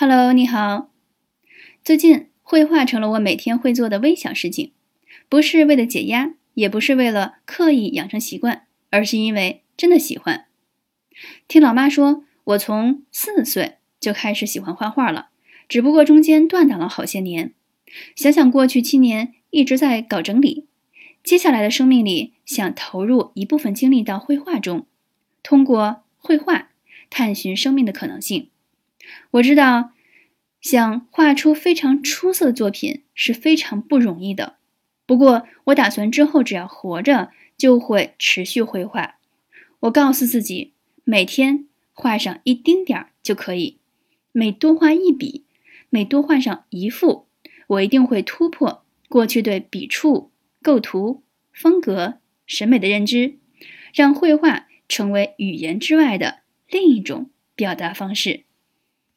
Hello，你好。最近绘画成了我每天会做的微小事情，不是为了解压，也不是为了刻意养成习惯，而是因为真的喜欢。听老妈说，我从四岁就开始喜欢画画了，只不过中间断档了好些年。想想过去七年一直在搞整理，接下来的生命里想投入一部分精力到绘画中，通过绘画探寻生命的可能性。我知道，想画出非常出色的作品是非常不容易的。不过，我打算之后只要活着，就会持续绘画。我告诉自己，每天画上一丁点儿就可以，每多画一笔，每多画上一幅，我一定会突破过去对笔触、构图、风格、审美的认知，让绘画成为语言之外的另一种表达方式。